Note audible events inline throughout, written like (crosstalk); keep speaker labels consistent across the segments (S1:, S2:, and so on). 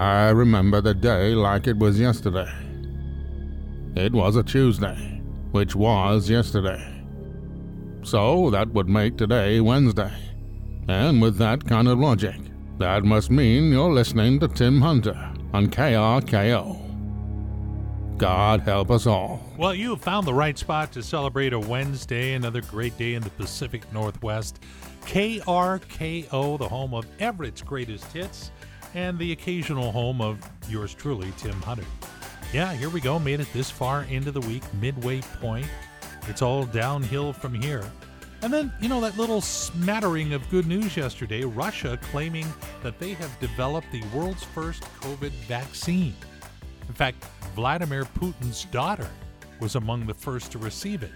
S1: I remember the day like it was yesterday. It was a Tuesday, which was yesterday. So that would make today Wednesday. And with that kind of logic, that must mean you're listening to Tim Hunter on KRKO. God help us all.
S2: Well, you have found the right spot to celebrate a Wednesday, another great day in the Pacific Northwest. KRKO, the home of Everett's greatest hits, and the occasional home of yours truly, Tim Hunter. Yeah, here we go. Made it this far into the week, midway point. It's all downhill from here. And then, you know, that little smattering of good news yesterday Russia claiming that they have developed the world's first COVID vaccine. In fact, Vladimir Putin's daughter was among the first to receive it.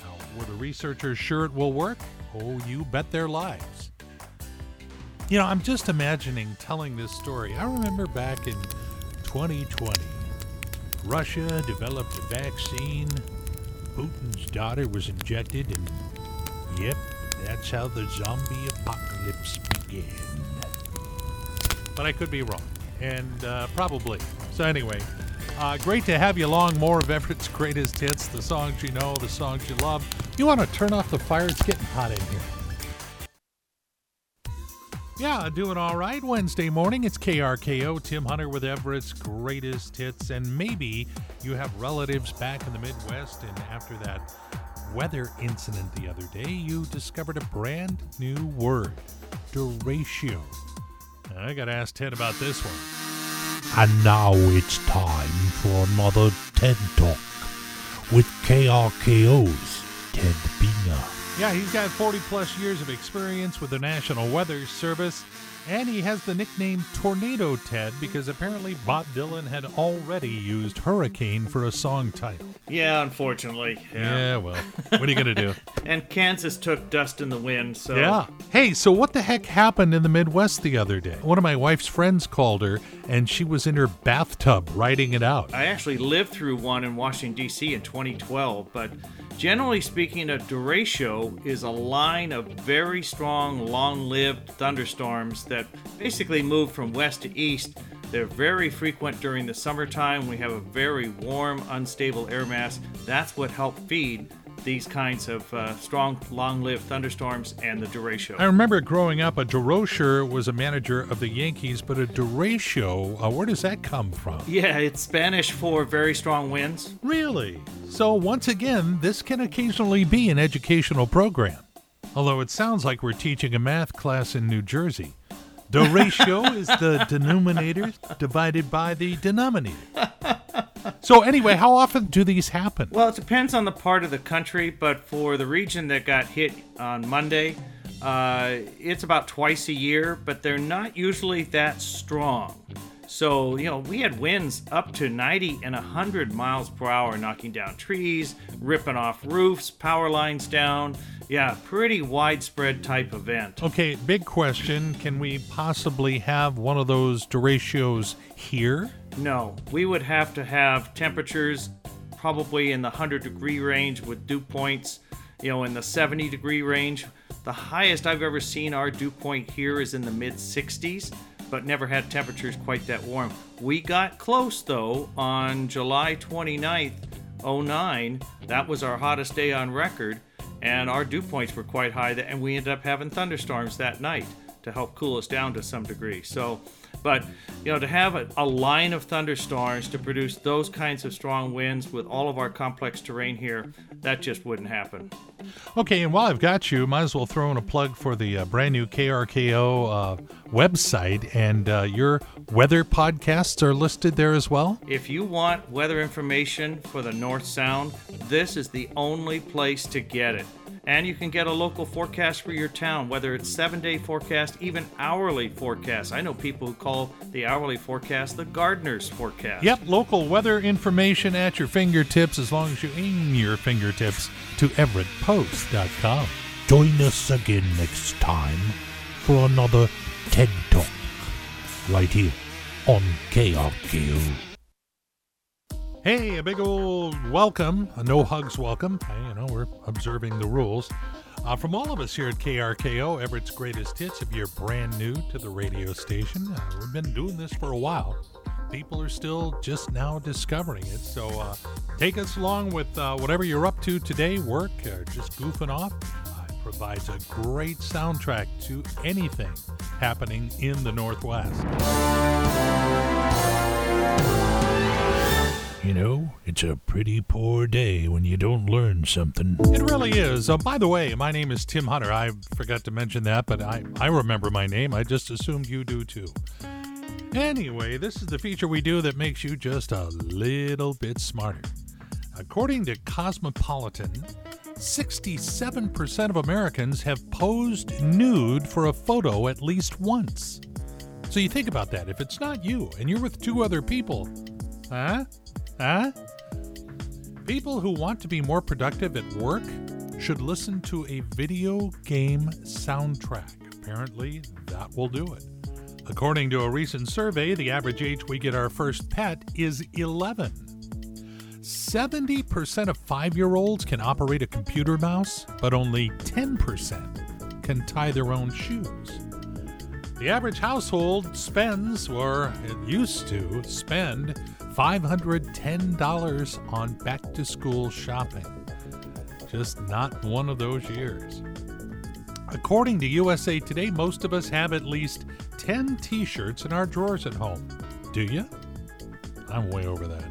S2: Now, were the researchers sure it will work? Oh, you bet their lives. You know, I'm just imagining telling this story. I remember back in 2020, Russia developed a vaccine. Putin's daughter was injected, and yep, that's how the zombie apocalypse began. But I could be wrong, and uh, probably. So, anyway, uh, great to have you along. More of Everett's greatest hits, the songs you know, the songs you love. You want to turn off the fire? It's getting hot in here. Yeah, doing all right. Wednesday morning, it's KRKO. Tim Hunter with Everett's greatest hits. And maybe you have relatives back in the Midwest, and after that weather incident the other day, you discovered a brand new word derecho. I got to ask Ted about this one.
S3: And now it's time for another TED Talk with KRKO's Ted Buehner.
S2: Yeah, he's got 40 plus years of experience with the National Weather Service, and he has the nickname Tornado Ted because apparently Bob Dylan had already used hurricane for a song title.
S4: Yeah, unfortunately.
S2: Yeah, well, what are you going to do? (laughs)
S4: And Kansas took dust in the wind, so.
S2: Yeah. Hey, so what the heck happened in the Midwest the other day? One of my wife's friends called her, and she was in her bathtub writing it out.
S4: I actually lived through one in Washington, D.C. in 2012, but generally speaking, a derecho is a line of very strong, long lived thunderstorms that basically move from west to east. They're very frequent during the summertime. We have a very warm, unstable air mass. That's what helped feed these kinds of uh, strong, long lived thunderstorms and the derecho.
S2: I remember growing up, a Durocher was a manager of the Yankees, but a derecho, uh, where does that come from?
S4: Yeah, it's Spanish for very strong winds.
S2: Really? So, once again, this can occasionally be an educational program. Although it sounds like we're teaching a math class in New Jersey. (laughs) The ratio is the denominator divided by the denominator. (laughs) So, anyway, how often do these happen?
S4: Well, it depends on the part of the country, but for the region that got hit on Monday, uh, it's about twice a year, but they're not usually that strong. So, you know, we had winds up to 90 and 100 miles per hour, knocking down trees, ripping off roofs, power lines down. Yeah, pretty widespread type event.
S2: Okay, big question. Can we possibly have one of those derechos here?
S4: No, we would have to have temperatures probably in the 100 degree range with dew points, you know, in the 70 degree range. The highest I've ever seen our dew point here is in the mid 60s, but never had temperatures quite that warm. We got close though on July 29th, 09. That was our hottest day on record, and our dew points were quite high, and we ended up having thunderstorms that night to help cool us down to some degree. So, but you know, to have a, a, line of thunderstorms to produce those kinds of strong winds with all of our complex terrain here, that just wouldn't happen.
S2: Okay, and while I've got you, might as well throw in a plug for the uh, brand new KRKO uh, website, and uh, your weather podcasts are listed there as well.
S4: If you want weather information for the North Sound, this is the only place to get it. And you can get a local forecast for your town, whether it's seven day forecast, even hourly forecast. I know people who call the hourly forecast the gardener's forecast.
S2: Yep, local weather information at your fingertips as long as you aim your fingertips to EverettPost.com.
S3: Join us again next time for another TED Talk right here on KRKO.
S2: Hey, a big old welcome, a no hugs welcome. Hey, you know, we're observing the rules. Uh, from all of us here at KRKO, Everett's Greatest Hits, if you're brand new to the radio station, uh, we've been doing this for a while. People are still just now discovering it. So uh, take us along with uh, whatever you're up to today, work, or just goofing off. Uh, it provides a great soundtrack to anything happening in the Northwest.
S3: You know, it's a pretty poor day when you don't learn something.
S2: It really is. Uh, by the way, my name is Tim Hunter. I forgot to mention that, but I, I remember my name. I just assumed you do too. Anyway, this is the feature we do that makes you just a little bit smarter. According to Cosmopolitan, 67% of Americans have posed nude for a photo at least once. So you think about that. If it's not you and you're with two other people, huh? Huh? People who want to be more productive at work should listen to a video game soundtrack. Apparently, that will do it. According to a recent survey, the average age we get our first pet is 11. 70% of five year olds can operate a computer mouse, but only 10% can tie their own shoes. The average household spends, or it used to spend, $510 on back to school shopping. Just not one of those years. According to USA Today, most of us have at least 10 t shirts in our drawers at home. Do you? I'm way over that.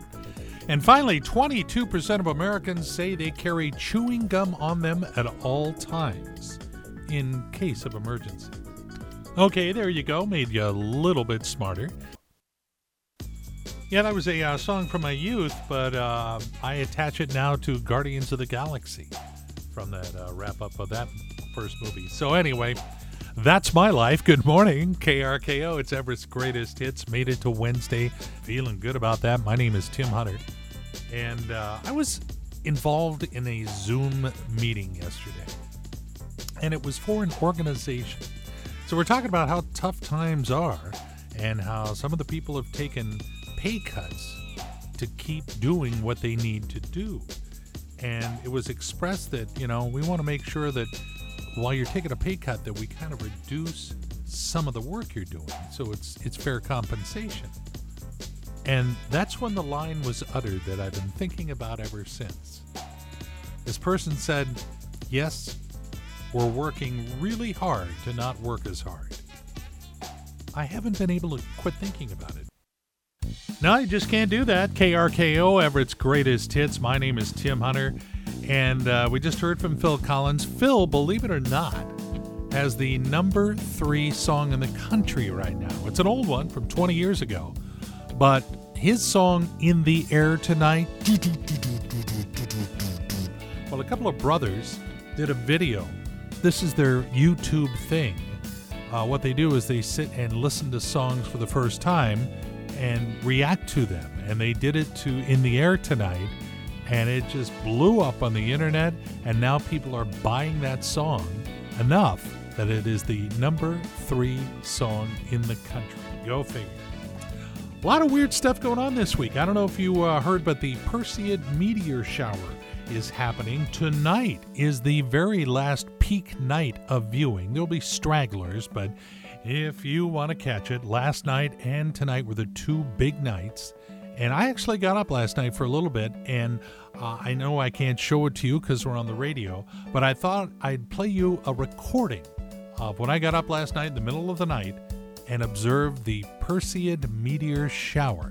S2: And finally, 22% of Americans say they carry chewing gum on them at all times in case of emergency. Okay, there you go. Made you a little bit smarter. Yeah, that was a uh, song from my youth, but uh, I attach it now to Guardians of the Galaxy from that uh, wrap up of that first movie. So, anyway, that's my life. Good morning, KRKO. It's Everett's greatest hits. Made it to Wednesday. Feeling good about that. My name is Tim Hunter. And uh, I was involved in a Zoom meeting yesterday, and it was for an organization. So, we're talking about how tough times are and how some of the people have taken pay cuts to keep doing what they need to do. And it was expressed that, you know, we want to make sure that while you're taking a pay cut that we kind of reduce some of the work you're doing so it's it's fair compensation. And that's when the line was uttered that I've been thinking about ever since. This person said, "Yes, we're working really hard to not work as hard." I haven't been able to quit thinking about it. No, you just can't do that. KRKO, Everett's greatest hits. My name is Tim Hunter, and uh, we just heard from Phil Collins. Phil, believe it or not, has the number three song in the country right now. It's an old one from 20 years ago, but his song "In the Air Tonight." (laughs) Well, a couple of brothers did a video. This is their YouTube thing. Uh, what they do is they sit and listen to songs for the first time and react to them. And they did it to In the Air Tonight, and it just blew up on the internet. And now people are buying that song enough that it is the number three song in the country. Go figure. A lot of weird stuff going on this week. I don't know if you uh, heard, but the Perseid meteor shower is happening. Tonight is the very last peak night of viewing. There'll be stragglers, but if you want to catch it, last night and tonight were the two big nights. And I actually got up last night for a little bit, and uh, I know I can't show it to you because we're on the radio, but I thought I'd play you a recording of when I got up last night in the middle of the night and observed the Perseid meteor shower.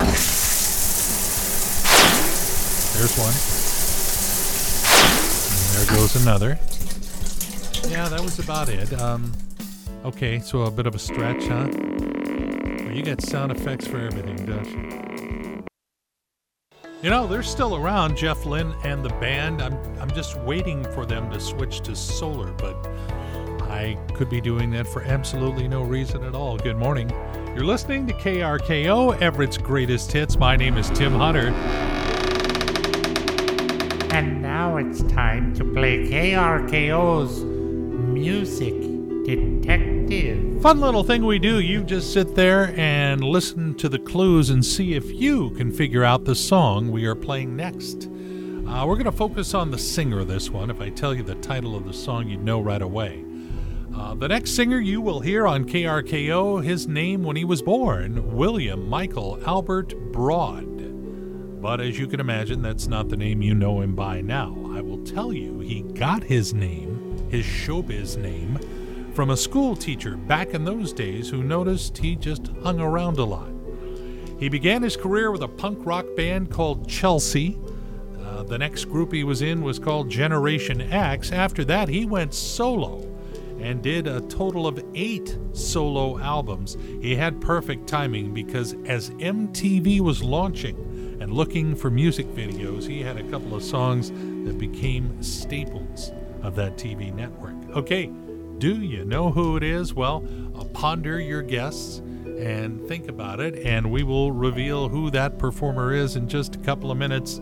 S2: There's one. And there goes another. Yeah, that was about it. Um, okay, so a bit of a stretch, huh? Well, you got sound effects for everything, don't you? You know, they're still around, Jeff Lynne and the band. I'm, I'm just waiting for them to switch to solar, but I could be doing that for absolutely no reason at all. Good morning. You're listening to KRKO, Everett's Greatest Hits. My name is Tim Hunter.
S5: And now it's time to play KRKO's Music Detective.
S2: Fun little thing we do. You just sit there and listen to the clues and see if you can figure out the song we are playing next. Uh, we're going to focus on the singer this one. If I tell you the title of the song, you'd know right away. Uh, the next singer you will hear on KRKO, his name when he was born, William Michael Albert Broad. But as you can imagine, that's not the name you know him by now. I will tell you, he got his name, his showbiz name, from a school teacher back in those days who noticed he just hung around a lot. He began his career with a punk rock band called Chelsea. Uh, the next group he was in was called Generation X. After that, he went solo and did a total of eight solo albums. He had perfect timing because as MTV was launching and looking for music videos, he had a couple of songs that became staples of that TV network. Okay, do you know who it is? Well, uh, ponder your guests and think about it, and we will reveal who that performer is in just a couple of minutes.